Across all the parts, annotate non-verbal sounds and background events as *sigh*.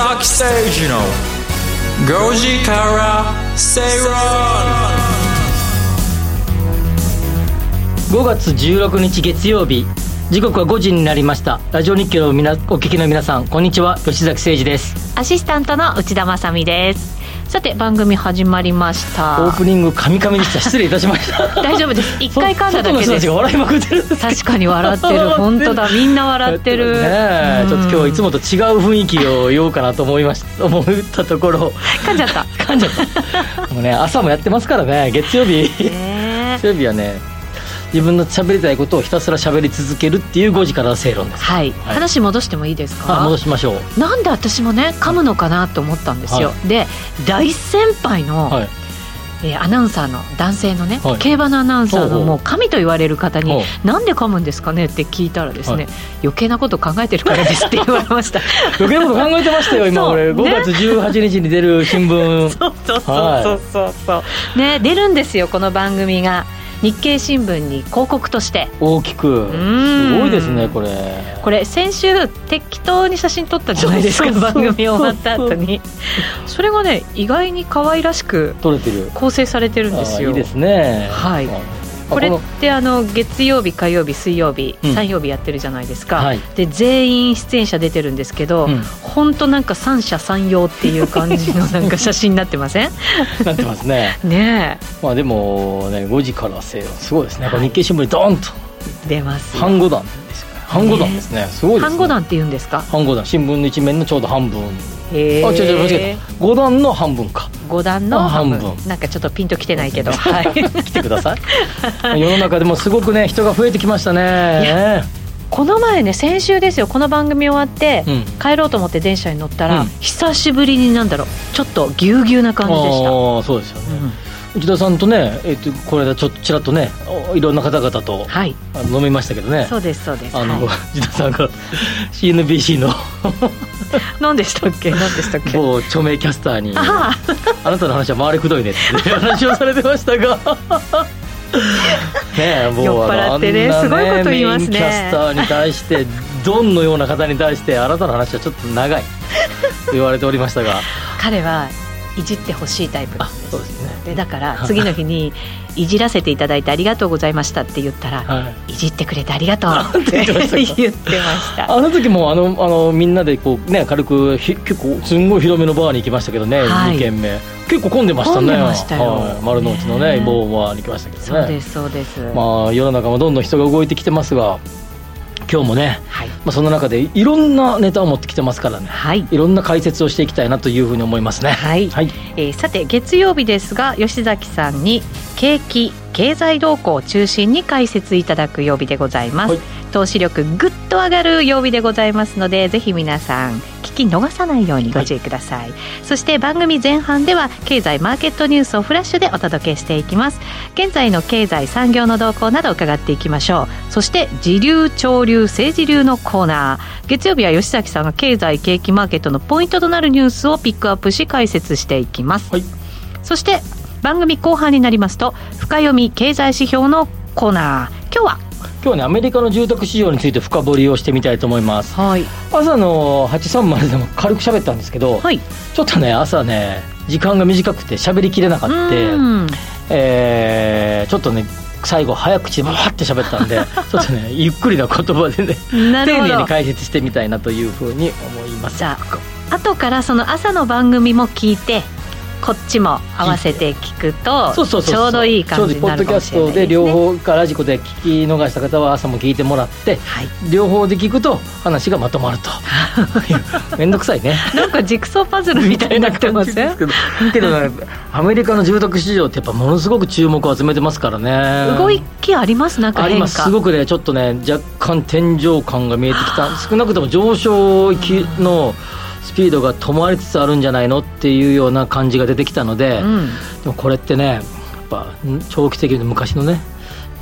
崎誠二の5時から正論5月16日月曜日時刻は5時になりましたラジオ日記のみなお聞きの皆さんこんにちは吉崎誠二ですアシスタントの内田まさみですさて番組始まりました。オープニングカミカミでした。失礼いたしました。大丈夫です。*laughs* 一回噛んだだけです。ちが笑いまくってる。んです確かに *laughs* 笑ってる。本当だ。みんな笑ってる、ねえちょっと今日いつもと違う雰囲気を言おうかなと思いました。*laughs* 思ったところ。噛んじゃった。噛んじゃった。もうね朝もやってますからね。月曜日。ね月曜日はね自分の喋りたいことをひたすら喋り続けるっていう5時からの正論です。はい、はい。話戻してもいいですか？あ戻しましょう。なんで私もね噛むのかなと思ったんですよ、はで大先輩の、はい。えーアナウンサーの男性のね、はい。競馬のアナウンサーのもう神と言われる方にほ「なんで噛むんですかね?」って聞いたらですね、はい。余計なこと考えてるからですって言われました。*laughs* 余計なこと考えてましたよ今俺。5ね。月18日に出る新聞。*laughs* そうそうそうそうそう。そうね出るんですよこの番組が日経新聞に広告として。大きく。ん。すごいですねこれ。これ先週適当に写真撮ったじゃないですか番組終わった後に。それがね意外に可愛らしく取れてる。構成されてるんですよ。あいいですね。はい。あこれっのてあの月曜日火曜日水曜日、うん。3曜日やってるじゃないですか、はい。で全員出演者出てるんですけど、うん。本当なんか三者三様っていう感じの *laughs* なんか写真になってません？なってますね。*laughs* ねまあでもね5時から正論すごいですね。これ日経新聞にドーンと。え出ますよ。半五段ですよね。半五段ですね。すごいですね。半五段って言うんですか？半五段。新聞の一面のちょうど半分へあ違う違う間違えた。5段の半分か。五段のあ半分。半分。なんかちょっとピンときてないけど。*laughs* はい。来てください。世の中でもすごくね人が増えてきましたね。この前ね先週ですよ。この番組終わって、うん。帰ろうと思って電車に乗ったら、うん。久しぶりになんだろうちょっとぎゅうぎゅうな感じでした、ああそうですよね、内田さんとね、えっとこの間ちょっとちらっとねおいろんな方々と、はい。あの飲みましたけどね。そうですそうです。あの、は内田さんが *laughs* CNBC の。い、*laughs* 何でしたっけ？何でしたっけ？某著名キャスターに「ああなたの話は回りくどいね」って話をされてましたが。ねえもう酔っ払ってねあんなすごいこと言いますね。キャスターに対してドンのような方に対してあなたの話はちょっと長いと言われておりましたが。彼はいじってほしいタイプなあんです。そうですね。でだから次の日に「いじらせていただいてありがとうございました」って言ったら「はい。いじってくれてありがとう」って *laughs* 言ってました。あの時もあのあのみんなでこうね軽くひ結構すんごい広めのバーに行きましたけどね、はい。2軒目。結構混んでましたね。混んでましたよ。はい、丸の内のねね。某バーに行きましたけどね。そうですそうです、まあ世の中もどんどん人が動いてきてますが今日もね、はい。まあ、その中でいろんなネタを持ってきてますからね。はい。いろんな解説をしていきたいなというふうに思いますね。はい。はい、えーさて月曜日ですが吉崎さんに景気経済動向を中心に解説いただく曜日でございます、はい。投資力ぐっと上がる曜日でございますのでぜひ皆さん聞き逃さないようにご注意ください、そして番組前半では経済マーケットニュースをフラッシュでお届けしていきます。現在の経済産業の動向など伺っていきましょう。そして時流潮流政治流のコーナー。月曜日は吉崎さんが経済景気マーケットのポイントとなるニュースをピックアップし解説していきます、はい。そして番組後半になりますと深読み経済指標のコーナー。今日は？今日はねアメリカの住宅市場について深掘りをしてみたいと思います。はい。朝の830でも軽く喋ったんですけど、はい。ちょっとね朝ね時間が短くて喋りきれなかったうん。えーちょっとね最後早口でバーって喋ったんで *laughs* ちょっとねゆっくりな言葉でね丁寧に解説してみたいなというふうに思います。じゃあ後からその朝の番組も聞いてこっちも合わせて聞くとちょうどいい感じになるかもしれないです、ね、ポッドキャストで両方かラジコで聞き逃した方は朝も聞いてもらってはい。両方で聞くと話がまとまると。*laughs* めんどくさいね。なんかジグソーパズルみたいになってません？けどけどねアメリカの住宅市場ってやっぱものすごく注目を集めてますからね。動きあります？なんかあります。すごくねちょっとね若干天井感が見えてきた。少なくとも上昇域のスピードが止まりつつあるんじゃないのっていうような感じが出てきたので、うん。でもこれってねやっぱん長期的に昔のね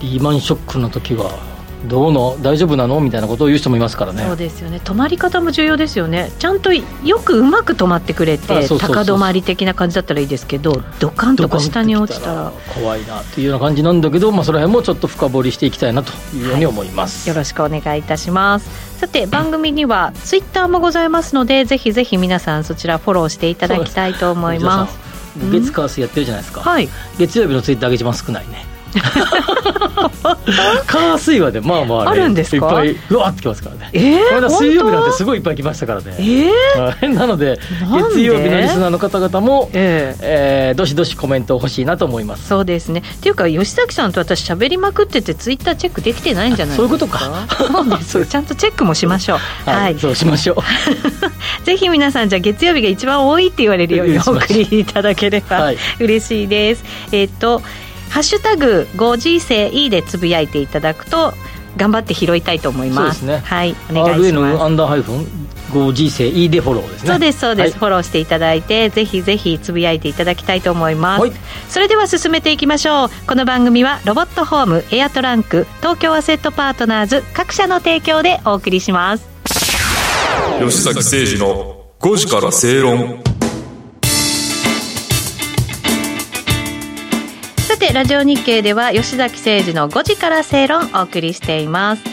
リーマンショックの時はどうの大丈夫なの？みたいなことを言う人もいますからね。そうですよね。止まり方も重要ですよね。ちゃんとよくうまく止まってくれて高止まり的な感じだったらいいですけどドカンとか下に落ちたら。怖いなっていうような感じなんだけど、まあ、その辺もちょっと深掘りしていきたいなというように思います、はい、よろしくお願いいたします。さて番組にはツイッターもございますので *laughs* ぜひぜひ皆さんそちらフォローしていただきたいと思います。月火水やってるじゃないですか、はい、月曜日のツイッターが一番少ないね *laughs* 火水はねまあまあ、ね、あるんですいっぱいうわってきますからね。えー、ま水曜日なんてすごいいっぱい来ましたからね。えー、なので月曜日のリスナーの方々も、えー、えー、どしどしコメント欲しいなと思います。そうですね。っていうか吉崎さんと私喋りまくっててツイッターチェックできてないんじゃないそういうことか。そうちゃんとチェックもしましょう。はい、はい、そうしましょう。*laughs* ぜひ皆さんじゃあ月曜日が一番多いって言われるようにお送りいただければ嬉しいです、えっ、とハッシュタグ 5G 生 E でつぶやいていただくと頑張って拾いたいと思います。そうですね。はい、お願いします。RN アンダーハイフン 5G 生 E でフォローですね。そうですそうです、はい、フォローしていただいてぜひぜひつぶやいていただきたいと思います。はい、それでは進めていきましょう。この番組はロボットホームエアトランク東京アセットパートナーズ各社の提供でお送りします。吉崎誠二の5時から正論。てラジオ日経では吉崎誠二の5時から正論お送りしています。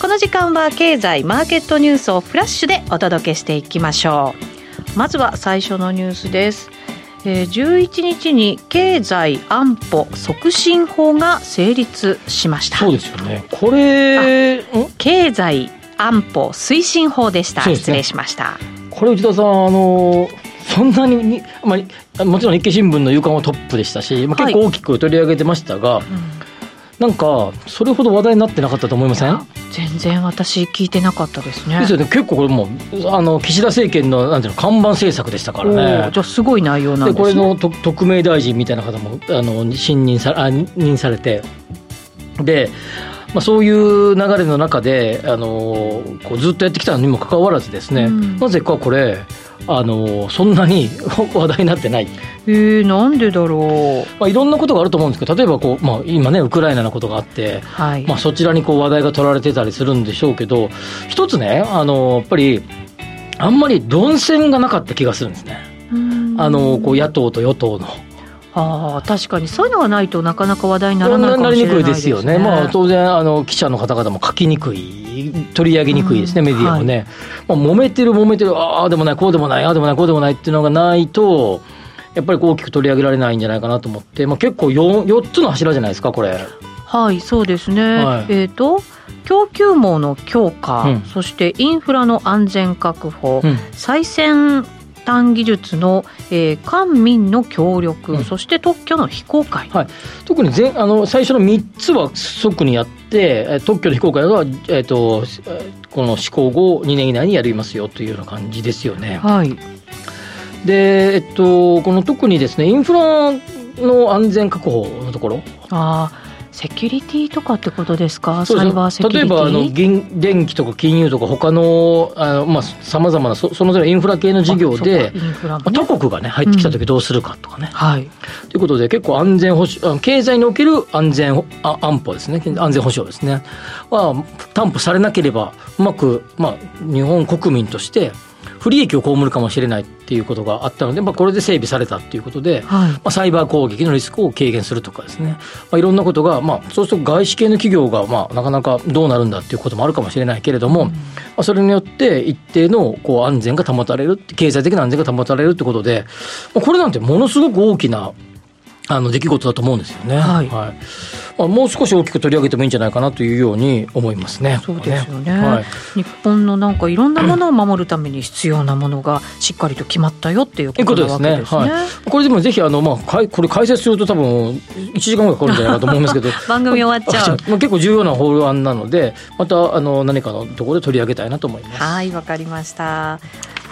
この時間は経済マーケットニュースをフラッシュでお届けしていきましょう。まずは最初のニュースです。えー、11日に経済安保促進法が成立しました。そうですよね。これ経済安保推進法でした、ね、失礼しましたこれ内田さんあのそんなにまあ、もちろん日経新聞の夕刊はトップでしたし、まあ、結構大きく取り上げてましたが、はいうん、なんかそれほど話題になってなかったと思いません？全然私聞いてなかったですね。ですよね。結構これもあの岸田政権のなんていうの看板政策でしたからね。じゃあすごい内容なんです、ね、これの特命大臣みたいな方もあの信任さあ任されて。でまあ、そういう流れの中であのこうずっとやってきたにもかかわらずですね、うん、なぜかこれあのそんなに *laughs* 話題になってない。えー、なんでだろう、まあ、いろんなことがあると思うんですけど例えばこう、まあ、今ねウクライナのことがあって、はい、まあ、そちらにこう話題が取られてたりするんでしょうけど一つねあのやっぱりあんまり論戦がなかった気がするんですね。あのこう野党と与党の。ああ確かにそういうのがないとなかなか話題にならないかもしれないですね。ですよね。まあ当然あの記者の方々も書きにくい取り上げにくいですね、うん、メディアもね。はい、まあ揉めてる揉めてるああでもないこうでもないああでもないこうでもないっていうのがないと。やっぱり大きく取り上げられないんじゃないかなと思って、まあ、結構 4, 4つの柱じゃないですかこれ。はいそうですね、はい、えっ、ー、と供給網の強化、うん、そしてインフラの安全確保、うん、再選端技術の、えー、官民の協力、うん、そして特許の非公開、はい、特に前あの最初の3つは即にやって特許の非公開は、えーと、この施行後2年以内にやりますよというような感じですよね。はい。で、えっと、この特にですねインフラの安全確保のところ。あセキュリティとかってことですか、サイバーセキュリティ？例えばあの電気とか金融とか、他のさまざ、まなそそのぞれインフラ系の事業で、ね、他国が、ね、入ってきたときどうするかとかね。うん、はい、ということで、結構安全保障、経済における安全あ安保ですね、安全保障ですね、は担保されなければ、うまく、まあ、日本国民として、不利益を被るかもしれないっていうことがあったので、まあ、これで整備されたっていうことで、はい、まあ、サイバー攻撃のリスクを軽減するとかですね、まあ、いろんなことが、まあ、そうすると外資系の企業が、まあ、なかなかどうなるんだっていうこともあるかもしれないけれども、うん、まあ、それによって一定のこう安全が保たれる経済的な安全が保たれるってことで、まあ、これなんてものすごく大きなあの出来事だと思うんですよね。はい、はいまあ、もう少し大きく取り上げてもいいんじゃないかなというように思いますね。そうですよね。はい、日本のなんかいろんなものを守るために必要なものがしっかりと決まったよっていうことなわけですね。はい、これでもぜひあのまあかいこれ解説すると多分一時間ぐらいかかるんじゃないかと思いますけど、*laughs* 番組終わっちゃう。*laughs* まあ結構重要な法案なので、またあの何かのところで取り上げたいなと思います。はい、わかりました。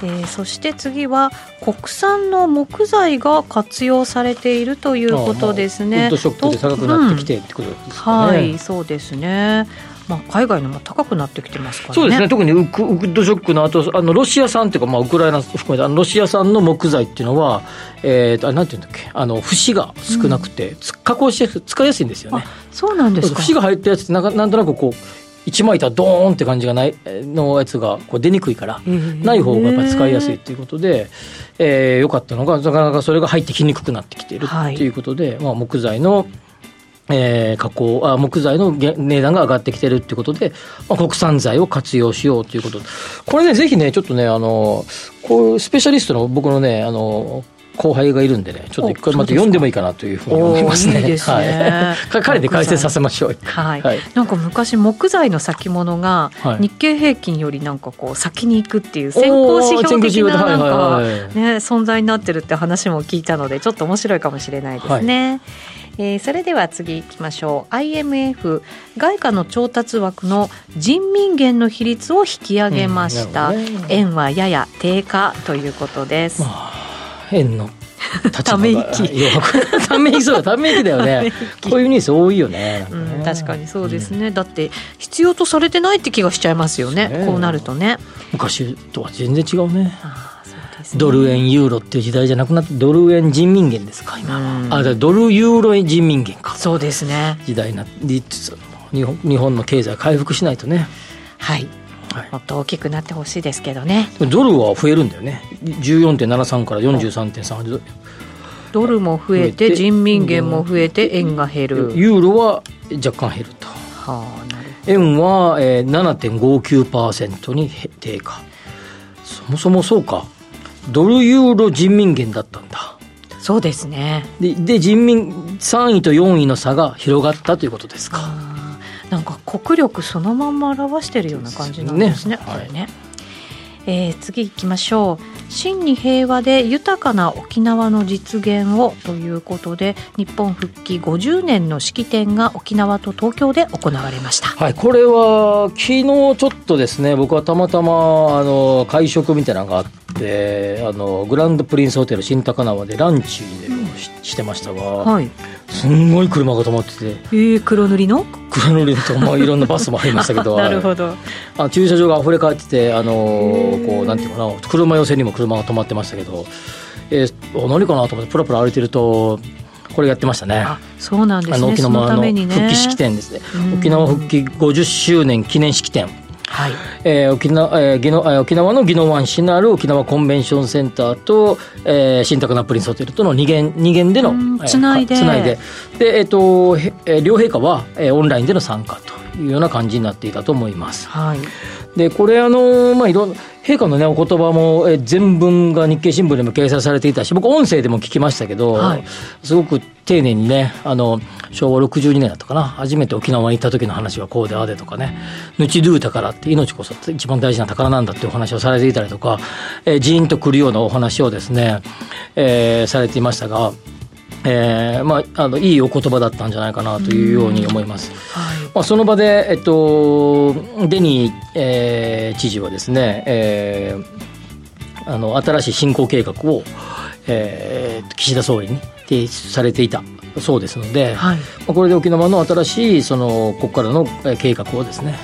えー、そして次は国産の木材が活用されているということですね。ウッドショックで高くなってきてってことですね。はい、そうですね。まあ、海外のも高くなってきてますから、ね、そうですね特にウクウッドショックの後あのロシア産っていうか、まあ、ウクライナ含めてロシア産の木材っていうのは、えー、とあなんていうんだっけあの節が少なくて、うん、加工して使いやすいんですよねそうなんですか節が入ったやつってなんかなんとなくこう一枚板ドーンって感じがないのやつがこう出にくいから、ない方がやっぱり使いやすいっていうことで、えー、よかったのがなかなかそれが入ってきにくくなってきているっていうことで、まあ、木材のえー、加工あ木材の値段が上がってきてるっていうことで、まあ、国産材を活用しようということ。でこれねぜひねちょっとねあのこういうスペシャリストの僕のねあの後輩がいるんでね、ちょっと一回また読んでもいいかなというふうに思いますね。いいですね。はい、*laughs* 彼で解説させましょう。はい。はい、なんか昔木材の先物が日経平均よりなんかこう先に行くっていう先行指標的ななんかね存在になってるって話も聞いたのでちょっと面白いかもしれないですね。はい。えー、それでは次いきましょう。IMF 外貨の調達枠の人民元の比率を引き上げました、うんね、円はやや低下ということです、まあ円のため息。*laughs* ため息そうため息だよね。こういうニュース多いよね、うん、確かにそうですね、うん、だって必要とされてないって気がしちゃいますよね、ね、こうなるとね。昔とは全然違うね。ドル円ユーロっていう時代じゃなくなってドル円人民元ですか今は、あドルユーロ人民元か。そうですね。時代になって日本日本の経済回復しないとね。はいもっと大きくなってほしいですけどね。ドルは増えるんだよね。14.73から43.3ドルも増えて人民元も増えて円が減る。ユーロは若干減ると、はあ、なる円は、えー、7.59%に低下。そもそもそうか。ドルユーロ人民元だったんだ。そうですね。でで人民3位と4位の差が広がったということですかなんか国力そのまま表しているような感じなんですね、ね。これね。はいえー、次行きましょう。真に平和で豊かな沖縄の実現をということで日本復帰50年の式典が沖縄と東京で行われました、はい、これは昨日ちょっとですね僕はたまたまあの会食みたいなのがあってあのグランドプリンスホテル新高輪でランチでし,、してましたが、はい、すんごい車が止まっててえー、黒塗りの？黒塗りと、まあ、いろんなバスもありましたけど *laughs* なるほどあ駐車場が溢れ返っててあのこうなんていうかな車寄せにも車が止まってましたけど、えー、何かなと思ってプラプラ歩いてるとこれやってましたね。そうなんですね。沖縄の復帰式典ですね。沖縄復帰50周年記念式典。はい。えー沖縄えー、ギノ沖縄の宜野湾市のある沖縄コンベンションセンターと、えー、新宅ナプリンスホテルとの2軒 ,2 軒でのつないで。つないで。で、えーとえー、両陛下は、えー、オンラインでの参加というような感じになっていたと思います。はい、でこれあの、まあ、いろ陛下のねお言葉も、え全文が日経新聞でも掲載されていたし僕音声でも聞きましたけど、はい、すごく丁寧にねあの昭和62年だったかな初めて沖縄に行った時の話はこうであでとかね「ぬちドゥータからって命こそ一番大事な宝なんだっていうお話をされていたりとか、えー、ジーンとくるようなお話をですね、えー、されていましたが。えーまあ、あのいいお言葉だったんじゃないかなというように思います。はい、まあ、その場で、えっと、デニー、えー、知事はですね、えー、あの新しい振興計画を、えー、岸田総理に提出されていたそうですので、はい、これで沖縄の新しいそのここからの計画をですね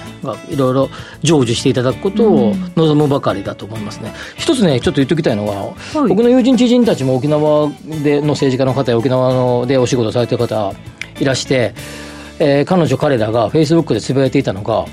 いろいろ成就していただくことを望むばかりだと思いますね。一つねちょっと言っておきたいのは、はい、僕の友人知人たちも沖縄での政治家の方や沖縄のでお仕事されてる方いらして、えー、彼女彼らがフェイスブックでつぶやいていたのが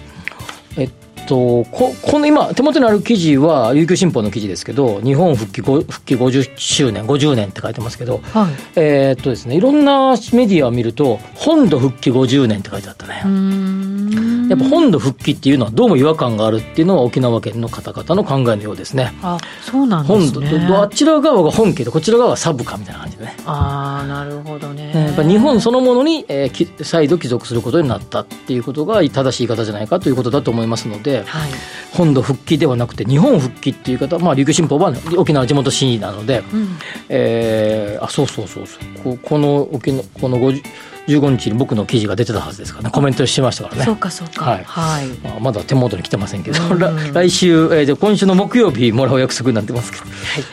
えっとここの今手元にある記事は琉球新報の記事ですけど日本復帰復帰50周年50年って書いてますけど、はい、えっとですねいろんなメディアを見ると本土復帰50年って書いてあったね。ぱ本土復帰っていうのはどうも違和感があるっていうのは沖縄県の方々の考えのようですね。あそうなんですね。本土あちら側が本家でこちら側がサブかみたいな感じでね。ああなるほどね。やっぱ日本そのものに、えー、再度帰属することになったっていうことが正しい言い方じゃないかということだと思いますので、はい、本土復帰ではなくて日本復帰っていう方、まあ、琉球新報は沖縄地元新なので、うん、えー、あそうそうそうそうここの沖縄この50 15日に僕の記事が出てたはずですからね。コメントしてましたからね。そうかそうか。はい、はい。まあ、まだ手元に来てませんけど、*laughs* 来週、えー、じゃ今週の木曜日もらう約束になってますけど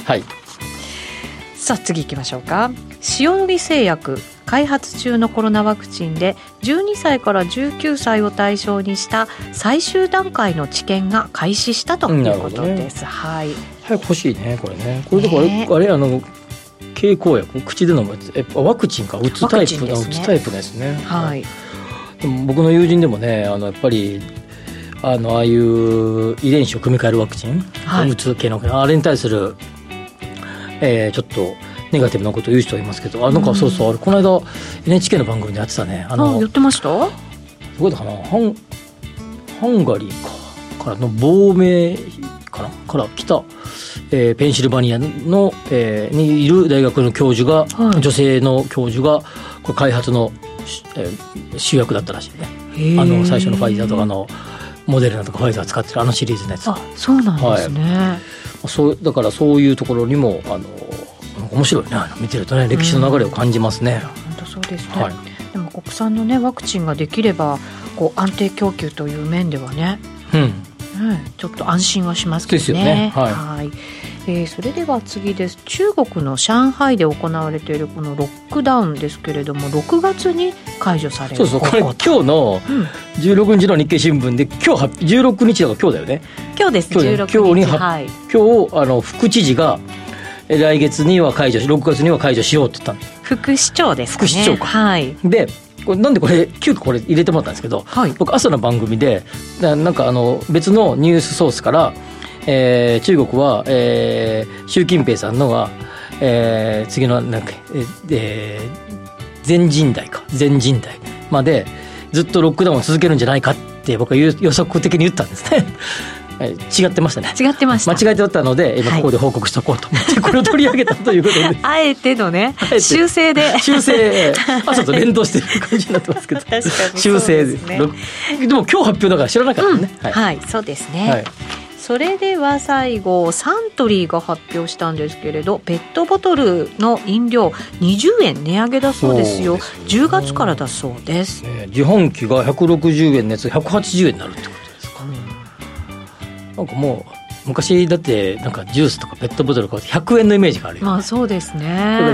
はい、はい、さあ次行きましょうか。塩野義製薬開発中のコロナワクチンで12歳から19歳を対象にした最終段階の治験が開始したということです。ね、はい。早く欲しいねこれね。これとかあれ,、あれあの経口薬口で飲むやつ。えワクチンか打つタイプ、ね、打つタイプですね、はい、でも僕の友人でもねあのやっぱりあのああいう遺伝子を組み換えるワクチン、はい。打つ系のあれに対する、えーちょっとネガティブなことを言う人がいますけどあなんかそうそうあれこの間 NHK の番組でやってたね。ああの言ってました？どこだかな？ハンハンガリーか。からの亡命かな？から来た、えーペンシルバニアの、えーにいる大学の教授が、はい。女性の教授がこれ開発の、しえー主役だったらしいね。あの最初のファイザーとかのモデルナとかファイザー使ってるあのシリーズのやつ。あそうなんですね、そうだからそういうところにもあの面白いね。見てるとね歴史の流れを感じますね、本当そうですね、はい。でも国産のねワクチンができればこう安定供給という面ではね、うんうんちょっと安心はしますけどね。ですよね。はい。えーそれでは次です。中国の上海で行われているこのロックダウンですけれども6月に解除されるそうそうこれ今日のうん。16日の日経新聞で今日発16日だから今日だよね。今日です。今日ね16日。はい、今日あの副知事がえ来月には解除し6月には解除しようって言った副市長ですかね。副市長か。はい。でこれなんでこれ急遽これ入れてもらったんですけど、はい僕朝の番組でななんかあの別のニュースソースから、えー中国は、えー習近平さんのが、えー次のなんか、えーえー全人代か全人代までずっとロックダウンを続けるんじゃないかって僕は予予測的に言ったんですね。えー違ってましたね。違ってました。間違えておったので今はい。ここで報告しとこうと。思ってこれを取り上げたということで。*laughs* あえてのね *laughs* 修正で。修正朝と連動してる感じになってますけど。*laughs* 修正ですね。ろでも今日発表だから知らなかったね、はい、はいそうですね、はい。それでは最後サントリーが発表したんですけれどペットボトルの飲料20円値上げだそうですよ。ですよね。10月からだそうです、ね自販機が160円のやつが180円になるってことなんかもう昔だってなんかジュースとかペットボトル買うと100円のイメージがあるよ、まあそうですね。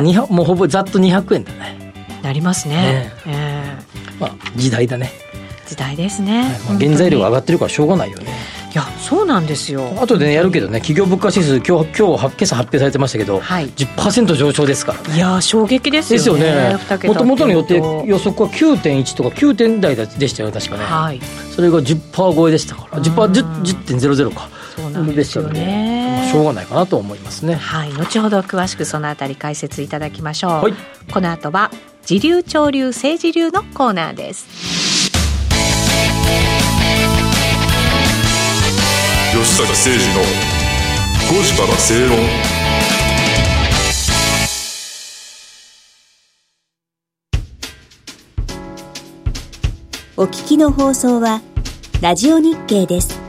200もうほぼざっと200円だね、なりますね。ねえ。まあ、時代だね、え時代ですね、はいまあ、原材料が上ががってるからしょうがないよねいやそうなんですよ。後でねやるけどね企業物価指数今日今日は今朝発表されてましたけど、はい。10%上昇ですから。ねいや衝撃ですよね。ですよね。二桁もともとの予定予測は9.1とか9点台でしたよね確かね、はい。それが10%超えでしたからうん。10%10 10.00か。そうなんですよね。まあしょうがないかなと思いますね。はい。後ほど詳しくそのあたり解説いただきましょう、はい。この後は時流潮流政治流のコーナーです吉坂誠二の5時から正論お聞きの放送はラジオ日経です。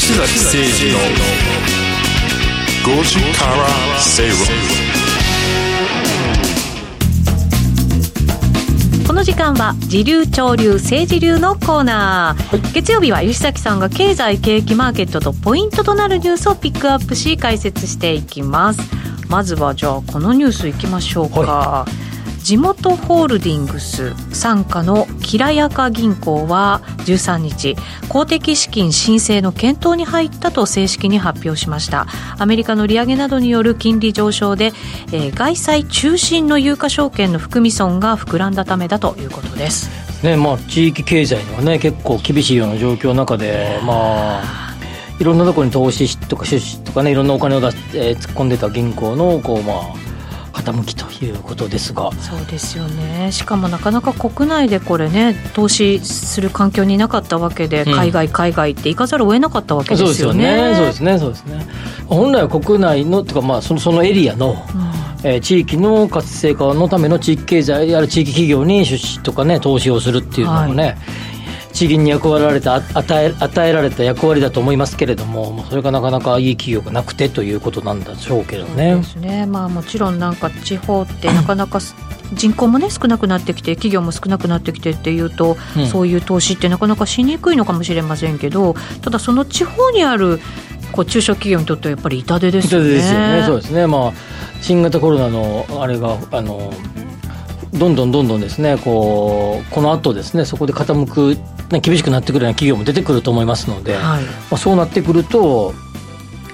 吉崎誠二の5時から正論この時間は時流潮流政治流のコーナー、月曜日は吉崎さんが経済景気マーケットとポイントとなるニュースをピックアップし解説していきます。まずはじゃあこのニュースいきましょうか、地元ホールディングス傘下のきらやか銀行は13日公的資金申請の検討に入ったと正式に発表しました。アメリカの利上げなどによる金利上昇で、えー外債中心の有価証券の含み損が膨らんだためだということです。ねまあ地域経済にはね結構厳しいような状況の中でまあいろんなところに投資とか出資とかねいろんなお金を出して、えー突っ込んでた銀行のこうまあ傾きということですが。そうですよね。しかもなかなか国内でこれね投資する環境になかったわけで、うん。海外海外って行かざるを得なかったわけですよね。そうですよね。そうですね。そうですね。本来は国内のとかまあそのそのエリアの、えー地域の活性化のための地域経済ある地域企業に出資とかね投資をするっていうのもね、地銀に役割られたあ与え与えられた役割だと思いますけれどもそれがなかなかいい企業がなくてということなんでしょうけどそうねで。すねまあもちろんなんか地方って *clears throat* なかなかす人口もね少なくなってきて企業も少なくなってきてっていうと、うんそういう投資ってなかなかしにくいのかもしれませんけどただその地方にあるこう中小企業にとってはやっぱり痛手ですよね。ですよねそうですねまあ新型コロナのあれがあのどんどんどんどんですねこうこの後ですねそこで傾く、ね、厳しくなってくるような企業も出てくると思いますので、はい。まあ、そうなってくると,、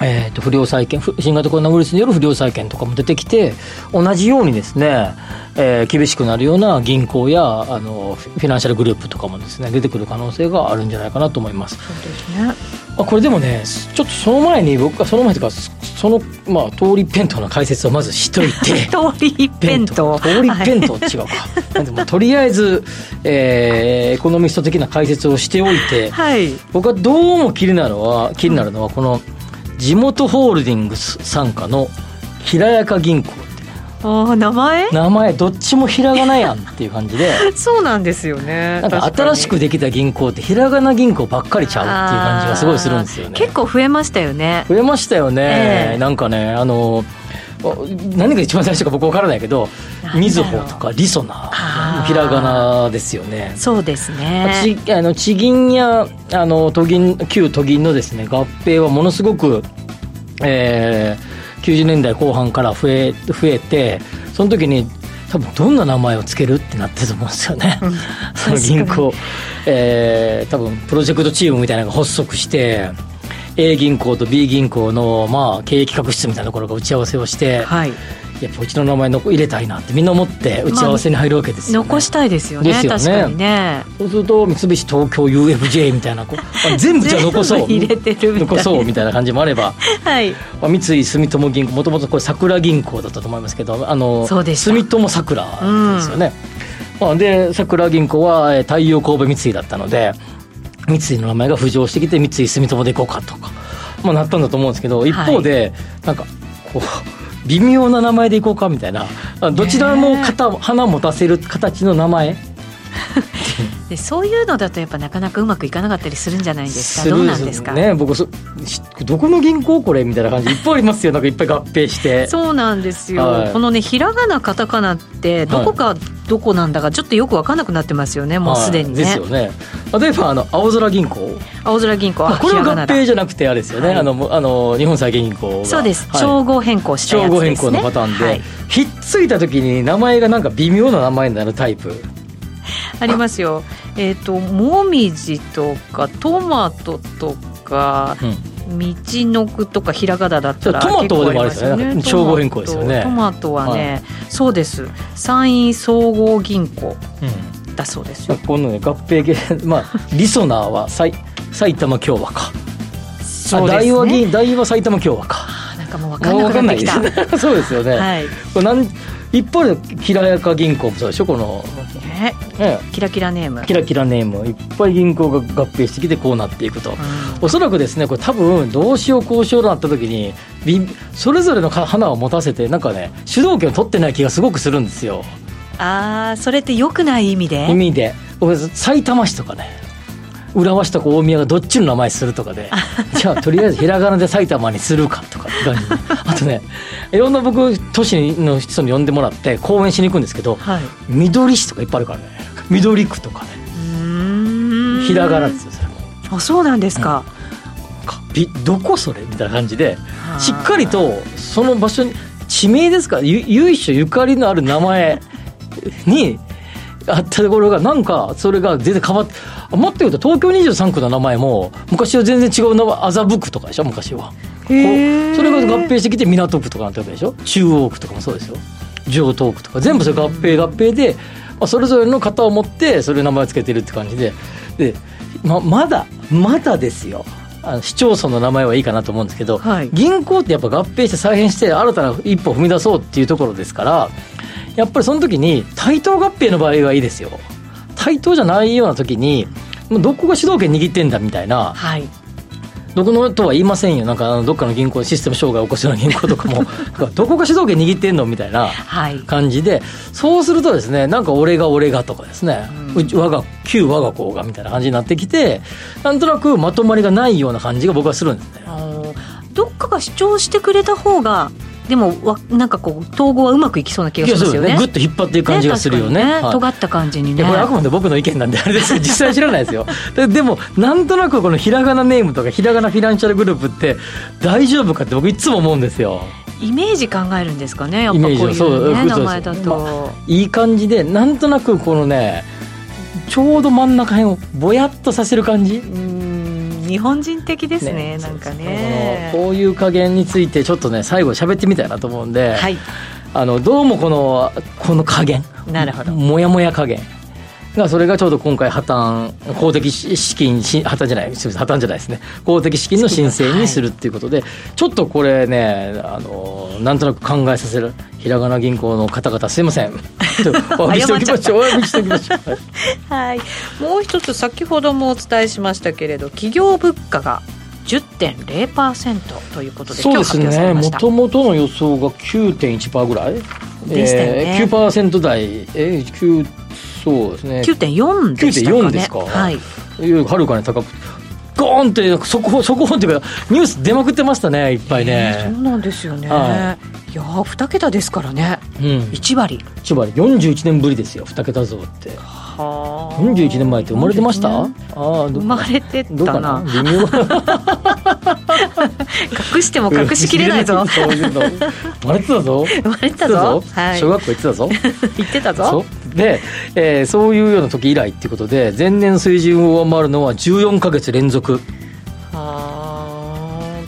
えー、と不良債権ふ新型コロナウイルスによる不良債権とかも出てきて同じようにですね、えー厳しくなるような銀行やあのフィナンシャルグループとかもですね出てくる可能性があるんじゃないかなと思います。そうですね。まあ、これでもねちょっとその前に僕はその前というかそその、まあ、通り一辺倒の解説をまずしといて。*laughs* 通り一辺倒通り一辺倒違うか、なんでもとりあえず、えーエコノミスト的な解説をしておいて。はい。僕はどうも気になるのは気になるのはこの地元ホールディングス傘下の平やか銀行って。ああ名前？名前どっちもひらがなやんっていう感じで。*laughs* そうなんですよね。なんか新しくできた銀行ってひらがな銀行ばっかりちゃうっていう感じがすごいするんですよね。結構増えましたよね。増えましたよね、ええ。なんかねあの何が一番最初か僕分からないけどみずほとかりそなひらがなですよね。そうですね。ちあの地銀やあの都銀旧都銀のですね合併はものすごく、えー90年代後半から増え増えてその時に多分どんな名前をつけるってなってると思うんですよね、*laughs* その銀行、えー多分プロジェクトチームみたいなのが発足して A 銀行と B 銀行の、まあ、経営企画室みたいなところが打ち合わせをして、はい。やっぱうちの名前の入れたいなってみんな思って打ち合わせに入るわけですよ、ね。残したいですよねね。確かにね。そうすると三菱東京 UFJ みたいなこうあ全部じゃあ *laughs* 残そう。入れてるみたいな。残そうみたいな感じもあれば、*laughs* はい。まあ、三井住友銀行もともとこれ桜銀行だったと思いますけどあのそうでした。住友桜ですよね、まあ、で桜銀行はえー太陽神戸三井だったので三井の名前が浮上してきて三井住友でいこうかとか、まあ、なったんだと思うんですけど一方で、なんかこう微妙な名前でいこうかみたいなあどちらも型 *laughs* 花持たせる形の名前？でそういうのだとやっぱなかなかうまくいかなかったりするんじゃないですか？どうなんですか？ね僕そしどこの銀行これみたいな感じいっぱいありますよなんかいっぱい合併して。そうなんですよ、はい。このねひらがなカタカナってどこかどこなんだかちょっとよく分かんなくなってますよねもうすでにね、はいですよね。例えばあの青空銀行、青空銀行。はまあ、これは合併じゃなくてあれですよね、はい。あのもあの日本債銀行が。そうです、はい。称号変更したやつですね。称号変更のパターンで、はい。ひっついた時に名前がなんか微妙な名前になるタイプ *laughs* ありますよ。えっ、ともみじとかトマトとかうん。道のくとかひらがなだったらトマトでもあれですよね。称号変更ですよね。トマトはね、そうです。山陰総合銀行だそうですよ。このね合併系 *laughs* まあリソナーは埼埼玉共和か。そうですね。銀大和埼玉共和か。あなんかもう分かんなくなってきた。*laughs* そうですよね、はい。これなん一方できらやか銀行もそうでしょ？この、えね、キラキラネーム。キラキラネーム。いっぱい銀行が合併してきてこうなっていくと、うん。おそらくですねこれ多分どうしようこうしようとなった時にびそれぞれのか花を持たせてなんかね主導権を取ってない気がすごくするんですよ。ああそれって良くない意味で？意味で。僕埼玉市とかね浦和市とか大宮がどっちの名前するとかでじゃあとりあえずひらがなで埼玉にするかとか *laughs* あとねいろんな僕都市の人に呼んでもらって講演しに行くんですけどはい。緑市とかいっぱいあるからね。緑区とかね。ひらがなですよそれも。あそうなんですか、かびどこそれみたいな感じでしっかりとその場所に地名ですか由緒ゆかりのある名前にあったところがなんかそれが全然変わってもっと言うと東京23区の名前も昔は全然違う名前麻布区とかでしょ昔は。それが合併してきて港区とかなったわけでしょ？中央区とかもそうですよ。城東区とか。全部それ合併合併で、まあ、それぞれの型を持ってそれ名前を付けてるって感じで。でままだまだですよ。あの市町村の名前はいいかなと思うんですけど、はい。銀行ってやっぱ合併して再編して新たな一歩を踏み出そうっていうところですからやっぱりその時に対等合併の場合はいいですよ対等じゃないような時にもうどこが主導権握ってんだみたいな。はい。どこのとは言いませんよ。なんかあのどっかの銀行システム障害を起こすような銀行とかも。*laughs* どこが主導権握ってんのみたいなはい。感じでそうするとですねなんか俺が俺がとかですね、うち我が旧我が子がみたいな感じになってきてなんとなくまとまりがないような感じが僕はするんですね。どっかが主張してくれた方がでもわなんかこう統合はうまくいきそうな気がしますよね。グッと引っ張っていく感じがするよね。はい。確かに尖った感じにね。これあくまで僕の意見なんであれです。*laughs* 実際は知らないですよ。ででもなんとなくこのひらがなネームとかひらがなフィナンシャルグループって大丈夫かって僕いつも思うんですよ。イメージ考えるんですかね？やっぱこういうねそう名前だと、まいい感じでなんとなくこのねちょうど真ん中辺をぼやっとさせる感じ。うーん日本人的ですねなんかね。こういう加減についてちょっとね最後喋ってみたいなと思うんで、はい。あのどうもこのこの加減。なるほど。もやもや加減。がそれがちょうど今回破綻公的資金し破綻じゃない破綻じゃないですね。公的資金の申請にするっていうことで、ちょっとこれねあのなんとなく考えさせる。ひらがな銀行の方々すいません *laughs* お詫びしておきましょうお詫びしておきましょう。はい。はい、もう一つ先ほどもお伝えしましたけれど企業物価が10.0%ということでそうですね。もともとの予想が9.1%ぐらい？でしたよね。えー、9%台。えー、9そうですね。9.4でしたかね。9.4ですか？はい。はるかに高く。ゴーンって速報速報っていうかニュース出まくってましたねいっぱいね、そうなんですよね、、はいやー2桁ですからね。うん。1割千葉で41年ぶりですよ2桁増って。はあ。41年前って生まれてました？あ41あ生まれてたな。な？微妙 *laughs* 隠しても隠しきれないぞ。そういうの。生まれてたぞ。生まれてたぞ。はい。小学校行ってたぞ。*laughs* 言ってたぞ。で、えーそういうような時以来っていうことで前年水準を上回るのは14か月連続、はあ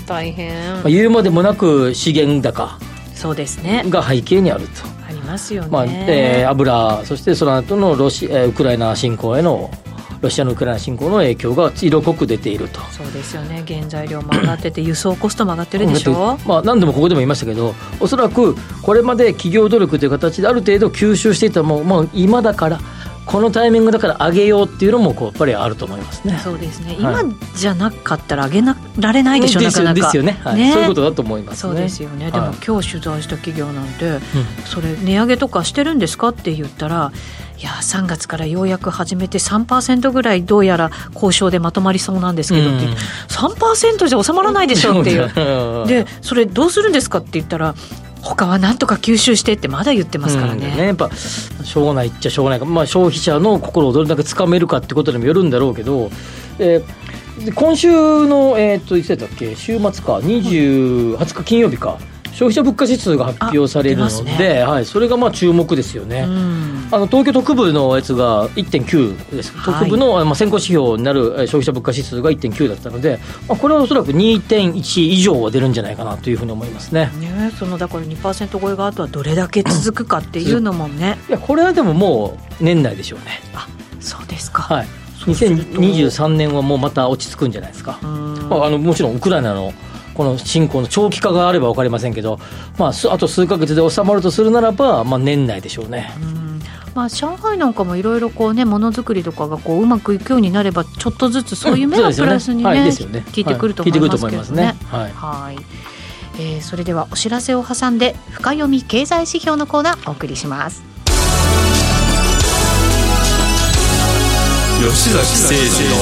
大変。まあ、言うまでもなく資源高そうですね。が背景にあると、ありますよね、まあえー油そしてその後のロシ、えーウクライナ侵攻へのロシアのウクライナ侵攻の影響が色濃く出ていると。そうですよね。原材料も上がってて輸送コストも上がってるでしょ？まあ、何度もここでも言いましたけどおそらくこれまで企業努力という形である程度吸収していたもう、まあ、今だからこのタイミングだから上げようっていうのもこうやっぱりあると思いますね。そうですね、はい。今じゃなかったら上げなられないでしょ、なかなか。ですよね,、はい、ね。そういうことだと思いますね。そうですよね、はい。でも今日取材した企業なんて、それ値上げとかしてるんですかって言ったらいや3月からようやく始めて3%ぐらいどうやら交渉でまとまりそうなんですけどって、うん。3%じゃ収まらないでしょっていう。うんでそれどうするんですかって言ったら他はなんとか吸収してってまだ言ってますからうんね。やっぱしょうがないっちゃしょうがないか、まあ、消費者の心をどれだけつかめるかってことにもよるんだろうけど、えー今週の、えーっといつだったっけ？週末か。20 20日金曜日か。消費者物価指数が発表されるので、はい、それがまあ注目ですよね。うん。あの東京特部のやつが1.9です、はい。特部の、まあ、先行指標になるえー消費者物価指数が1.9だったので、まあ、これはおそらく2.1以上は出るんじゃないかなというふうに思いますね。ね、そのだから2%超えがあとはどれだけ続くかっていうのもね、いやこれはでももう年内でしょうね。そうですか、はい、そうすると。2023年はもうまた落ち着くんじゃないですか、うん。まあ、あのもちろんウクライナのこの侵攻の長期化があれば分かりませんけど、まあ、すあと数か月で収まるとするならば、まあ、年内でしょうね。うん。まあ、上海なんかもいろいろこうねものづくりとかがこううまくいくようになればちょっとずつそういう面がプラスにね,、はいてくるとはい。思いますけどね。ね。はい。はい。えーそれではお知らせを挟んで深読み経済指標のコーナーお送りします。吉崎誠二の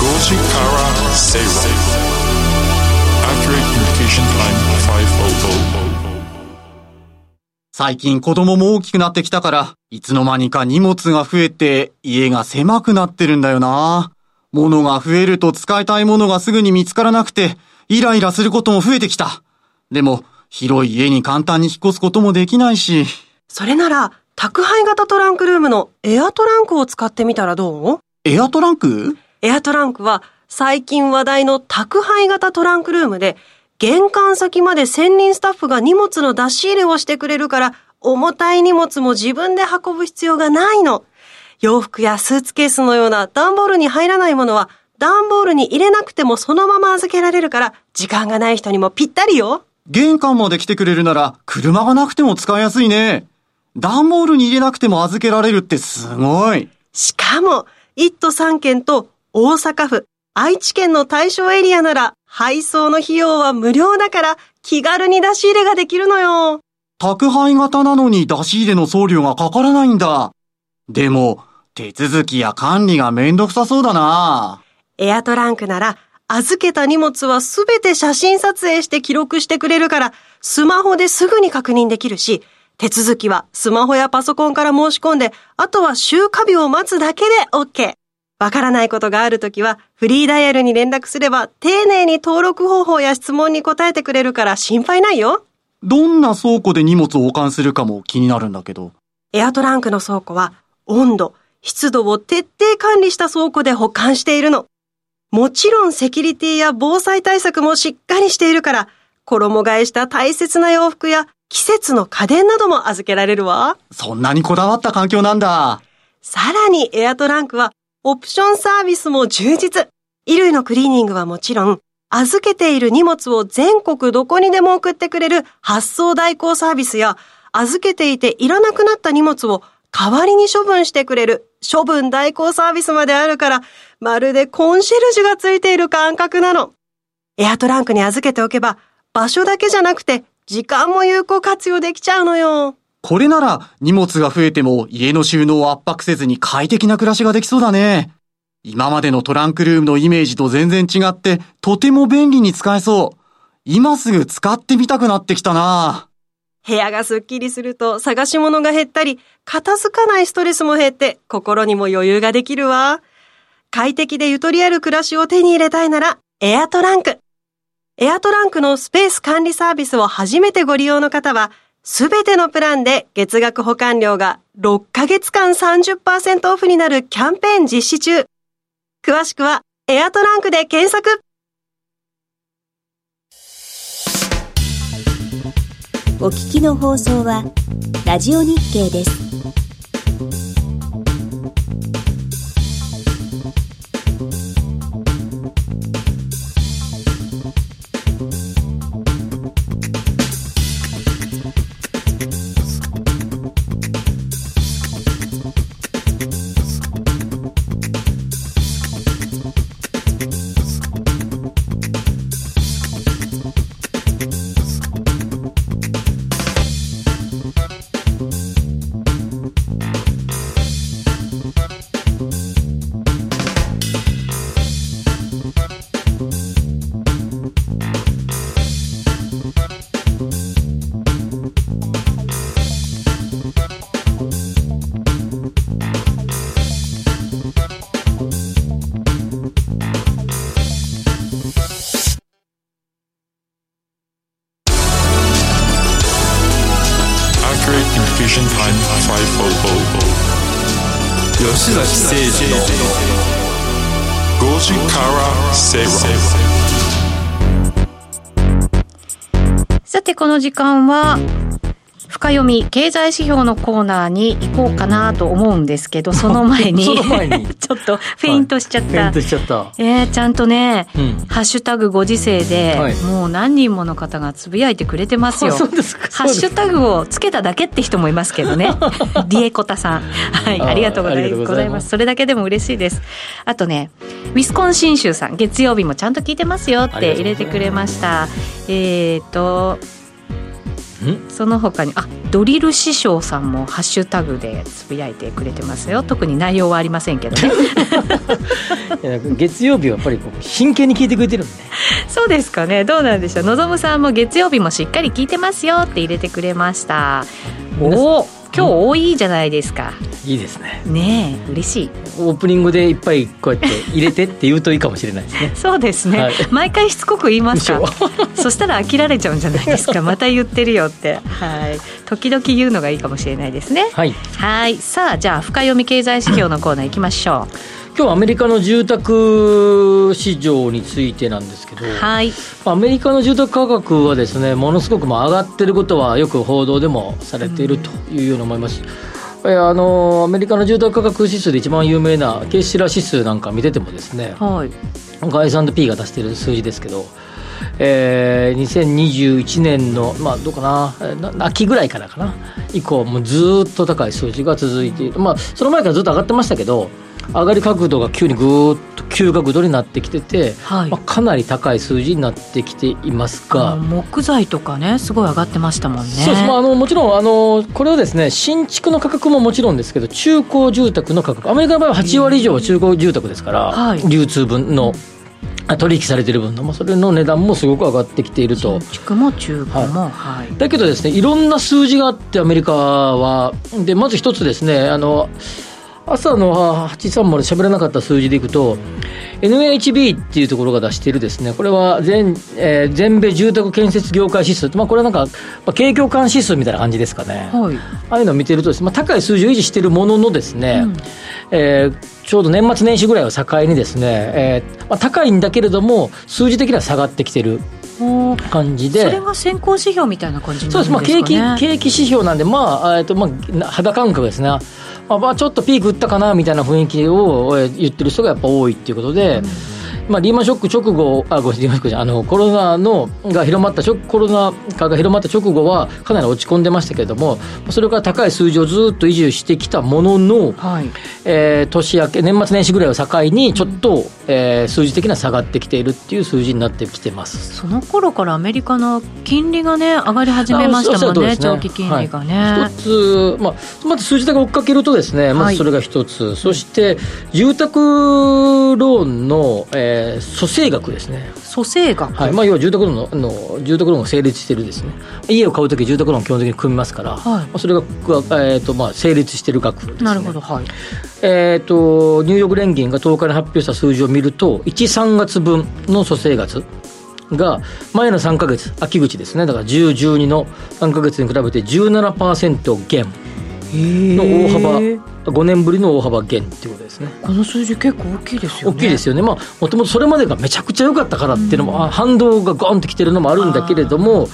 5時から正論 Accurate Communication Time 500最近子供も大きくなってきたから、いつの間にか荷物が増えて家が狭くなってるんだよな。物が増えると使いたいものがすぐに見つからなくて、イライラすることも増えてきた。でも、広い家に簡単に引っ越すこともできないし。それなら、宅配型トランクルームのエアトランクを使ってみたらどう？エアトランク？エアトランクは最近話題の宅配型トランクルームで、玄関先まで専任スタッフが荷物の出し入れをしてくれるから、重たい荷物も自分で運ぶ必要がないの。洋服やスーツケースのような段ボールに入らないものは、段ボールに入れなくてもそのまま預けられるから、時間がない人にもぴったりよ。玄関まで来てくれるなら、車がなくても使いやすいね。段ボールに入れなくても預けられるってすごい。しかも、1都3県と大阪府、愛知県の対象エリアなら、配送の費用は無料だから、気軽に出し入れができるのよ。宅配型なのに出し入れの送料がかからないんだ。でも、手続きや管理がめんどくさそうだな。エアトランクなら、預けた荷物はすべて写真撮影して記録してくれるから、スマホですぐに確認できるし、手続きはスマホやパソコンから申し込んで、あとは週火日を待つだけで OK。わからないことがあるときは、フリーダイヤルに連絡すれば、丁寧に登録方法や質問に答えてくれるから心配ないよ。どんな倉庫で荷物を保管するかも気になるんだけど。エアトランクの倉庫は、温度、湿度を徹底管理した倉庫で保管しているの。もちろんセキュリティや防災対策もしっかりしているから、衣替えした大切な洋服や季節の家電なども預けられるわ。そんなにこだわった環境なんだ。さらにエアトランクはオプションサービスも充実。衣類のクリーニングはもちろん、預けている荷物を全国どこにでも送ってくれる発送代行サービスや、預けていていらなくなった荷物を代わりに処分してくれる処分代行サービスまであるから、まるでコンシェルジュがついている感覚なの。エアトランクに預けておけば、場所だけじゃなくて、時間も有効活用できちゃうのよ。これなら荷物が増えても家の収納を圧迫せずに快適な暮らしができそうだね。今までのトランクルームのイメージと全然違って、とても便利に使えそう。今すぐ使ってみたくなってきたな。部屋がすっきりすると探し物が減ったり、片付かないストレスも減って心にも余裕ができるわ。快適でゆとりある暮らしを手に入れたいなら、エアトランク。エアトランクのスペース管理サービスを初めてご利用の方は、すべてのプランで月額保管料が6ヶ月間30%オフになるキャンペーン実施中。詳しくは、エアトランクで検索お聞きの放送はラジオ日経です。時間は、深読み経済指標のコーナーに行こうかなと思うんですけど、*laughs* その前に、*laughs* ちょっとフェイントしちゃった。フェイントしちゃった。えー、ちゃんとね、うんハッシュタグご時世で、はいもう何人もの方がつぶやいてくれてますよ。ハッシュタグをつけただけって人もいますけどね。*laughs* ディエコタさん。はい、ありがとうございます。それだけでも嬉しいです。あとね、ウィスコンシン州さん、月曜日もちゃんと聞いてますよって入れてくれました。えっ、と、その他にあドリル師匠さんもハッシュタグでつぶやいてくれてますよ。特に内容はありませんけどね。*laughs* 月曜日はやっぱりこう真剣に聞いてくれてるんで。そうですかね。どうなんでしょう。のぞむさんも月曜日もしっかり聞いてますよって入れてくれました。おお今日多いじゃないですか、いいですね。ねえ嬉しい。オープニングでいっぱいこうやって入れてって言うといいかもしれないですね。*laughs* そうですね、はい。毎回しつこく言いますか。*laughs* そしたら飽きられちゃうんじゃないですか。*laughs* また言ってるよって。はい。時々言うのがいいかもしれないですね。はい。はい。さあじゃあ深読み経済指標のコーナー行きましょ今日はアメリカの住宅市場についてなんですけど、うはいアメリカの住宅価格はですねものすごくまあ上がってることはよく報道でもされているというように思います。えあのアメリカの住宅価格指数で一番有名なケーシラ指数なんか見ててもですね、はい。今回 S&P が出している数字ですけど、えー、2021年の、まあ、どうかな。秋ぐらいからかな、以降、もうずーっと高い数字が続いている、まあ、その前からずっと上がってましたけど、上がり角度が急にぐーっと急角度になってきてて、はい。まあ、かなり高い数字になってきていますが。木材とかね、すごい上がってましたもんね。そうです、まあ、あのもちろんあの、これはですね新築の価格ももちろんですけど、中古住宅の価格、アメリカの場合は8割以上は中古住宅ですから、はい。流通分の、あ取引されている分の、まあ、それの値段もすごく上がってきていると。新築も中古も、はい。だけどですね、いろんな数字があって、アメリカは、でまず一つですね、あの朝の830で喋らなかった数字でいくと、NHB っていうところが出しているですね、これは全,、えー全米住宅建設業界指数、まあ、これはなんか、まあ、景況感指数みたいな感じですかね。はい。ああいうのを見てるとですね、まあ、高い数字を維持しているもののですね、うんえーちょうど年末年始ぐらいを境にですね、えーまあ、高いんだけれども、数字的には下がってきてる感じで。それが先行指標みたいな感じにそうです。まあ、景気、景気指標なんで、まあ、えっと、まあ、肌感覚ですね。まあ、まあ、ちょっとピーク打ったかな、みたいな雰囲気をえー言ってる人がやっぱ多いっていうことで、まあ、リーマンショック直後、あ、ごめん、リーマンショックじゃんあの、コロナの、が広まった、直コロナ禍が広まった直後は、かなり落ち込んでましたけれども、それから高い数字をずっと維持してきたものの、はい。えー年明け、年末年始ぐらいを境に、ちょっと、えー数字的には下がってきているっていう数字になってきてます。その頃からアメリカの金利がね上がり始めましたもんねあそうそうです長期金利がね、はい。一つ、まあ、まず数字だけ追っかけるとですね、まはい。ずそれが一つ、そして住宅ローンの、えー蘇生額ですね。蘇生額、はい。まあ、要は住宅ローンのの住宅ローンが成立してるですね。家を買うとき住宅ローン基本的に組みますから、はい。まあ、それが、えーとまあ、成立してる額です、ね、なるほど。はい。えー、とニューヨーク連銀が10日に発表した数字を見ると、1、3月分の蘇生月が、前の3か月、秋口ですね、だから10、12の3か月に比べて17%減の大幅、5年ぶりの大幅減っていうことですね。この数字結構大きいですよ大ねきいですよね、まあ、もともとそれまでがめちゃくちゃ良かったからっていうのも、あ反動がゴンときてるのもあるんだけれども、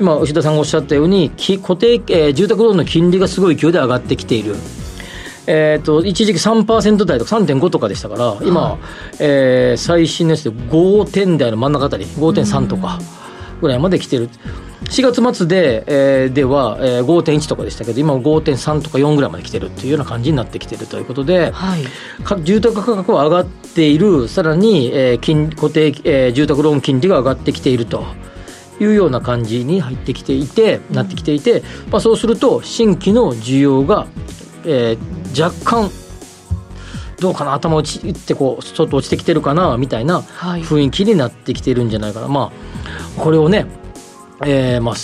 今、牛田さんがおっしゃったように、き固定、えー住宅ローンの金利がすごい勢いで上がってきている。えー、と一時期3%台とか3.5とかでしたから、今、えー最新のやつで5点台の真ん中あたり、5.3とかぐらいまで来てる。4月末で,、えーでは、えー5.1とかでしたけど、今5.3とか4ぐらいまで来てるっていうような感じになってきてるということで、はい。か住宅価格は上がっている、さらに、えー金固定、えー住宅ローン金利が上がってきているというような感じに入ってきていて、なってきていて、まあ、そうすると、新規の需要が、えー若干、どうかな、頭打ちってこう、ちょっと落ちてきてるかなみたいなはい。雰囲気になってきてるんじゃないかな、まあ、これをね、えーまあ、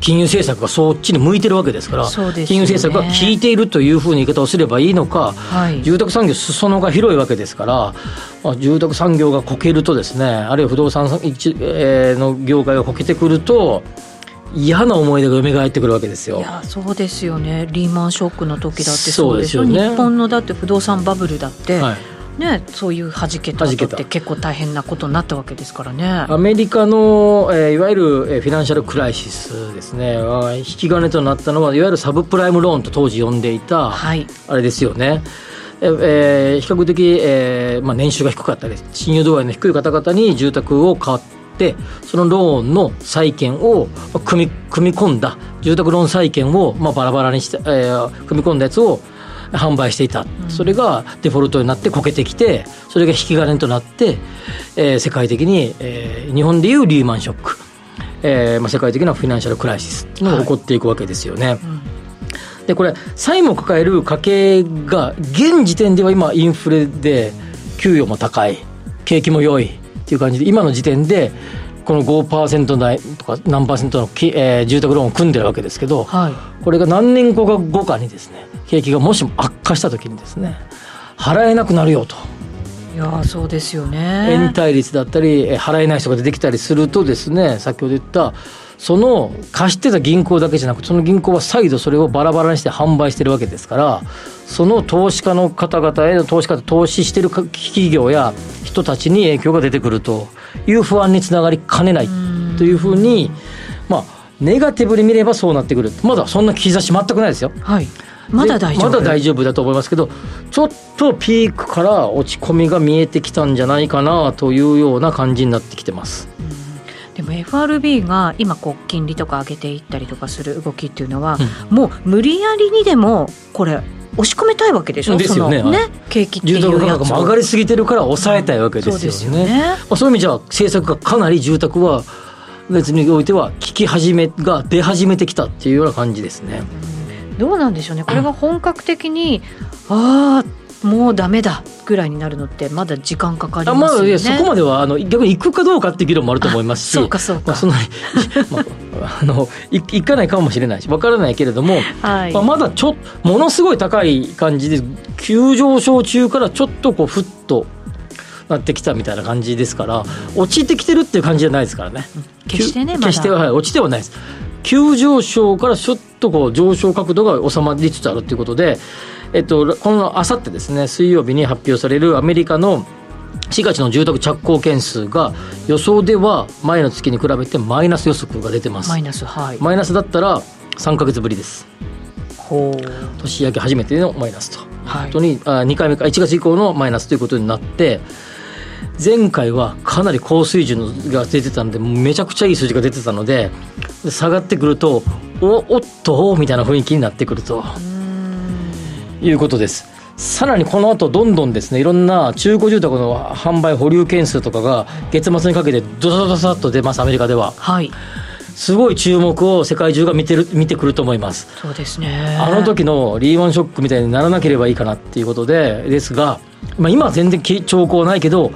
金融政策がそっちに向いてるわけですから、ね。金融政策が効いているというふうな言い方をすればいいのか、はい。住宅産業、裾野が広いわけですから、まあ、住宅産業がこけるとですね、あるいは不動産一、えーの業界がこけてくると、嫌な思い出が蘇ってくるわけですよ。いやそうですよね。リーマンショックの時だってそううですしょ。よね日本のだって不動産バブルだって、はい。ねそういう弾けた後った。て結構大変なことになったわけですからね。アメリカの、えーいわゆる、えーフィナンシャルクライシスですね、引き金となったのは、いわゆるサブプライムローンと当時呼んでいた、はい。あれですよね。ええー比較的、えーまあ、年収が低かったり、信用度合いの低い方々に住宅を買って、そのローンの債券をまあ組み組み込んだ、住宅ローン債券を、まあ、バラバラにして、えー組み込んだやつを販売していた、それがデフォルトになってこけてきて、それが引き金となって、えー世界的に、えー日本でいうリーマンショック、えーまあ、世界的なフィナンシャルクライシスのが起こっていくわけですよね。でこれ債務を抱える家計が現時点では今インフレで給与も高い景気も良いっていう感じで今の時点でこの5%台とか何パーセントのき、えー住宅ローンを組んでるわけですけど、はい。これが何年後か後かにですね景気がもしも悪化した時にですね払えなくなるよと。いやそうですよ延ね滞率だったりえー払えない人が出てきたりするとですね先ほど言ったその貸してた銀行だけじゃなくてその銀行は再度それをバラバラにして販売してるわけですからその投資家の方々への投資家投資してるか企業や人たちに影響が出てくるという不安につながりかねないというふうにまあネガティブに見ればそうなってくるまだそんな兆し全くないですよ。はい。まだ大丈夫。まだ大丈夫だと思いますけどちょっとピークから落ち込みが見えてきたんじゃないかなというような感じになってきてます。でも FRB が今こう金利とか上げていったりとかする動きっていうのは、もう無理やりにでもこれ押し込めたいわけでしょ？ですよね。ね？はい。景気っていう住宅価格も上がりすぎてるから抑えたいわけですよね。そうですよね。まあ、そういう意味じゃ政策がかなり住宅は別においては効き始めが出始めてきたっていうような感じですね。どうなんでしょうね。これが本格的に、ああもうダメだぐらいになるのってまだ時間かかりあますよね。まあいやそこまではあの逆に行くかどうかっていう議論もあると思いますし *laughs* そうかそうか、まあ、そんなに、*laughs* まあ、あのい行かないかもしれないしわからないけれども、はいまあ、まだちょものすごい高い感じで急上昇中からちょっとこうふっとなってきたみたいな感じですから落ちてきてるっていう感じじゃないですからね。決してねまだ決しては、はい、落ちてはないです。急上昇からちょっとこう上昇角度が収まりつつあるということで、えっと、このあさってですね、水曜日に発表されるアメリカの4月の住宅着工件数が予想では前の月に比べてマイナス予測が出てます。マイナスはい、マイナスだったら3か月ぶりです。ほう年明け初めてのマイナスと。はい本当にあ2回目か1月以降のマイナスということになって前回はかなり高水準が出てたのでめちゃくちゃいい数字が出てたので下がってくるとおおっとみたいな雰囲気になってくるということです。さらにこの後どんどんですねいろんな中古住宅の販売保留件数とかが月末にかけてドサドサっと出ますアメリカでは。はい。すごい注目を世界中が見てる見てくると思います。そうですね。あの時のリーマンショックみたいにならなければいいかなっていうことでですが、まあ、今は全然き兆候ないけど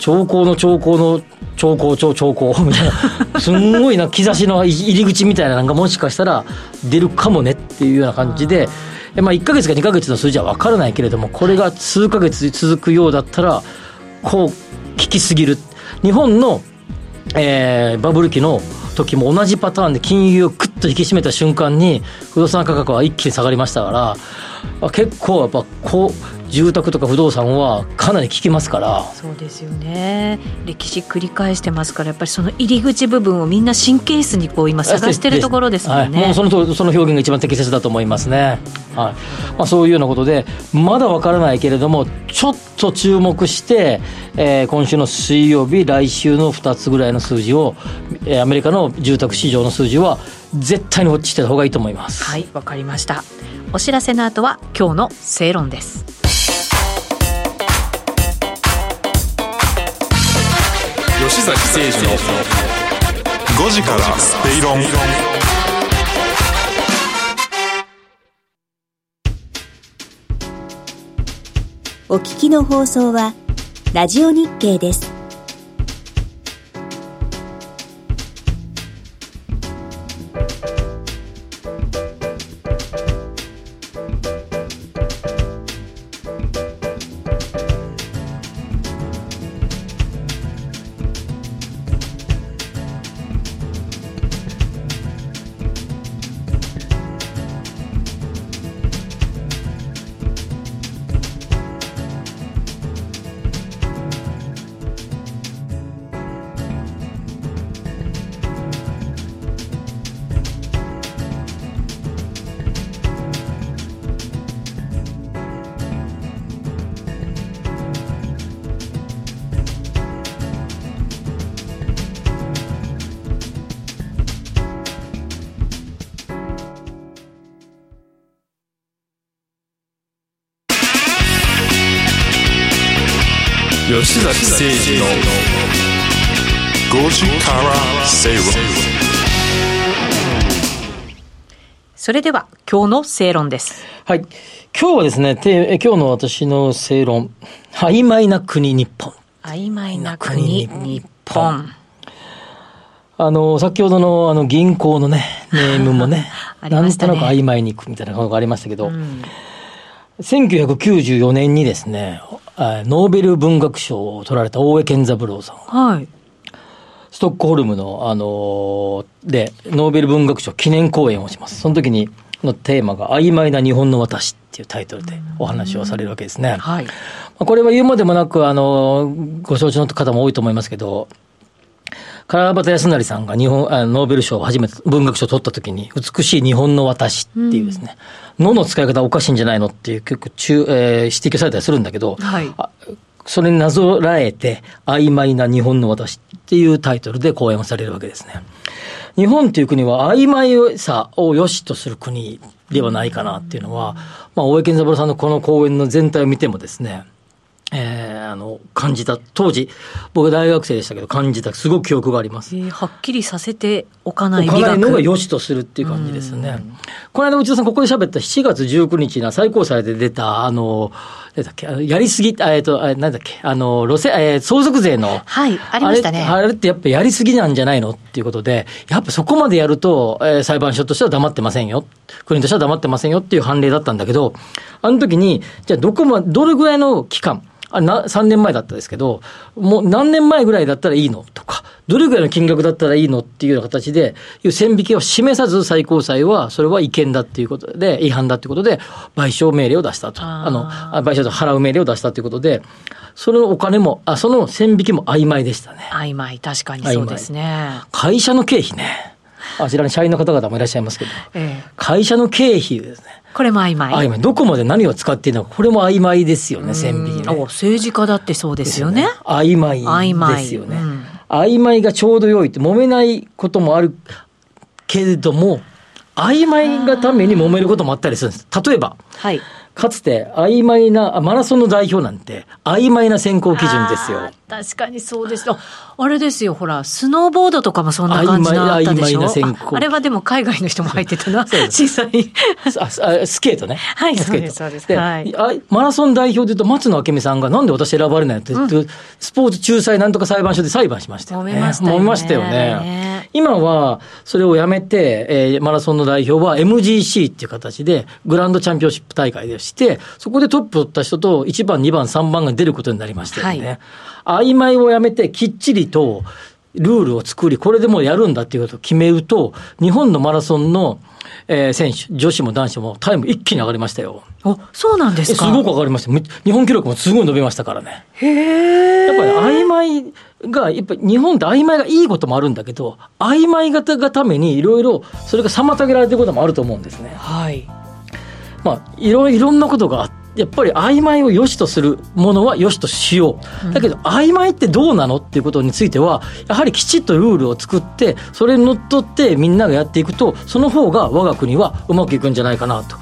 兆候の兆候の兆候兆兆候 *laughs* みたいなすんごいな兆しの入り口みたいなのがもしかしたら出るかもねっていうような感じで。まあ、1か月か2か月の数字は分からないけれどもこれが数か月続くようだったらこう効きすぎる。日本の、えーバブル期の時も同じパターンで金融をクッと引き締めた瞬間に不動産価格は一気に下がりましたから結構やっぱこう住宅とか不動産はかなり効きますから。そうですよね。歴史繰り返してますからやっぱりその入り口部分をみんな神経質にこう今探してるところですもんはい、もねうそのその表現が一番適切だと思いますね、はい。まあ、そういうようなことでまだわからないけれどもちょっと注目して、えー今週の水曜日来週の2つぐらいの数字を、えーアメリカの住宅市場の数字は絶対にウォッチしてた方がいいと思います、はいわかりました。お知らせの後は今日の正論です吉崎誠二の5時からスペイロンお聞きの放送はラジオ日経です。吉崎誠二の5時から正論それでは今日の正論です。はい。今日はですね、今日の私の正論、曖昧な国日本。曖昧な国日本。あの、先ほどのあの銀行のね、*laughs* ネームもね、ね。なんとなく曖昧に行くみたいなことがありましたけど、うん。1994年にですね、あノーベル文学賞を取られた大江健三郎さん。はいストックホルムの、あのーで、ノーベル文学賞記念講演をします。その時に、のテーマが、曖昧な日本の私っていうタイトルでお話をされるわけですね。はいまあこれは言うまでもなく、あの、ご承知の方も多いと思いますけど、川端康成さんが日本、あノーベル賞を初めて文学賞を取った時に、美しい日本の私っていうですね、の、の使い方おかしいんじゃないのっていう結構中、えー指摘をされたりするんだけど、はいあそれになぞらえて、曖昧な日本の私っていうタイトルで講演をされるわけですね。日本という国は曖昧さを良しとする国ではないかなっていうのは、まあ、大江健三郎さんのこの講演の全体を見てもですね、えーあの、感じた、当時、僕大学生でしたけど、感じた、すごく記憶があります。えーはっきりさせておかない置かないのが学良しとするっていう感じですね。この間内田さんここで喋った7月19日な最高裁で出た、あの、だっけ、やりすぎ、あえっと、あなんだっけ、あの、路線、えー相続税の、はいありましたね。あれあれってやっぱやりすぎなんじゃないのっていうことで、やっぱそこまでやると、えー裁判所としては黙ってませんよ。国としては黙ってませんよっていう判例だったんだけど、あの時に、じゃあどこま、どれぐらいの期間、あな3年前だったですけど、もう何年前ぐらいだったらいいのとか、どれぐらいの金額だったらいいのっていうような形で、いう線引きを示さず最高裁は、それは違憲だっていうことで、違反だっていうことで、賠償命令を出したと。あの、あ賠償と払う命令を出したということで、そのお金も、あ、その線引きも曖昧でしたね。曖昧確かにそうですね会社の経費ね。あちらに社員の方々もいらっしゃいますけど、ええ会社の経費ですね。これも曖昧曖昧。どこまで何を使っているのか、これも曖昧ですよね、線引きね。お政治家だってそうですよね曖昧曖昧ですよね。うん曖昧がちょうど良いって、揉めないこともあるけれども、曖昧がために揉めることもあったりするんです。例えば、はいかつて曖昧な、あマラソンの代表なんて、曖昧な選考基準ですよ確かにそうです。ああれですよほらスノーボードとかもそんな感じのあったでしょ？ああれはでも海外の *laughs* 人も入ってたなそうです実際にああスケートね。はいスケート。そうです。はい。あマラソン代表で言うと、松野明美さんがなんで私選ばれないのって、スポーツ仲裁なんとか裁判所で裁判しましたよね。揉めましたよね。ましたよね。ね今は、それをやめて、えーマラソンの代表は MGC っていう形で、グランドチャンピオンシップ大会でして、そこでトップを取った人と1番、2番、3番が出ることになりましたよね。曖昧をやめて、きっちりと、ルールを作り、これでもうやるんだっていうことを決めると、日本のマラソンの、えー選手、女子も男子もタイム一気に上がりましたよ。おそうなんでえすすかごく上がりました。め日本記録もすごい伸びましたからね。へえやっぱり曖昧が、やっぱり日本って曖昧がいいこともあるんだけど、曖昧型がためにいろいろそれが妨げられてることもあると思うんですね。はいまあ、いろいろんなことがあって、やっぱり曖昧を良しとするものは良しとしよう。だけど、曖昧ってどうなのっていうことについては、やはりきちっとルールを作って、それにのっとってみんながやっていくと、その方が我が国はうまくいくんじゃないかなと。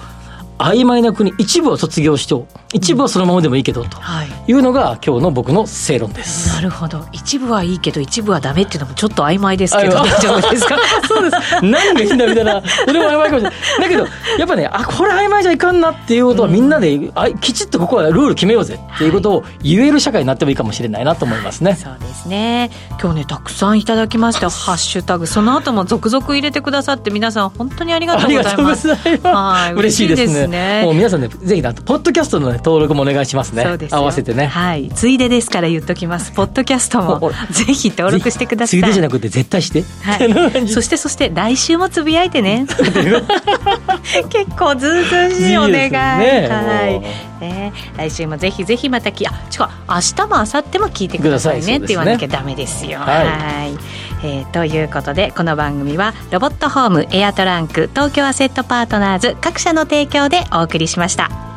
曖昧な国、一部は卒業してお一部はそのままでもいいけど、とはいいうのが今日の僕の正論です。なるほど一部はいいけど一部はダメっていうのもちょっと曖昧ですけどあ大丈夫ですか？*laughs* そうです。何がいいんだみたいな。それも曖昧かもしれない。だけど、やっぱね、あ、これ曖昧じゃいかんなっていうことはみんなで、あきちっとここはルール決めようぜっていうことを言える社会になってもいいかもしれないなと思いますね。そうですね今日ねたくさんいただきました *laughs* ハッシュタグその後も続々入れてくださって皆さん本当にありがとうございますありがとうございます。はい嬉しいですね。ねもう皆さんね、ぜひな、ポッドキャストの、ね、登録もお願いしますね。合わせてね。はい。ついでですから言っときます。ポッドキャストも *laughs* ぜひ登録してください。ついでじゃなくて絶対して。はい、*laughs* そしてそして来週もつぶやいてね。*laughs* 結構ずうずうしいお願い。はい。ね、来週もぜひぜひまたきあ違う明日も明後日も聞いてくださいねって言わなきゃダメですよ。はい。はい。えーということでこの番組はロボットホームエアトランク東京アセットパートナーズ各社の提供でお送りしました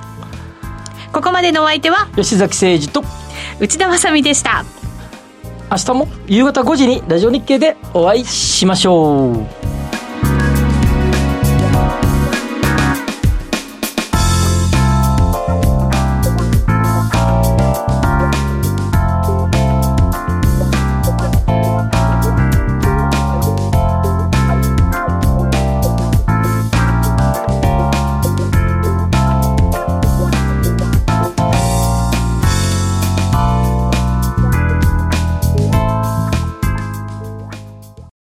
ここまでのお相手は吉崎誠二と、内田まさみでした明日も夕方5時にラジオ日経でお会いしましょう。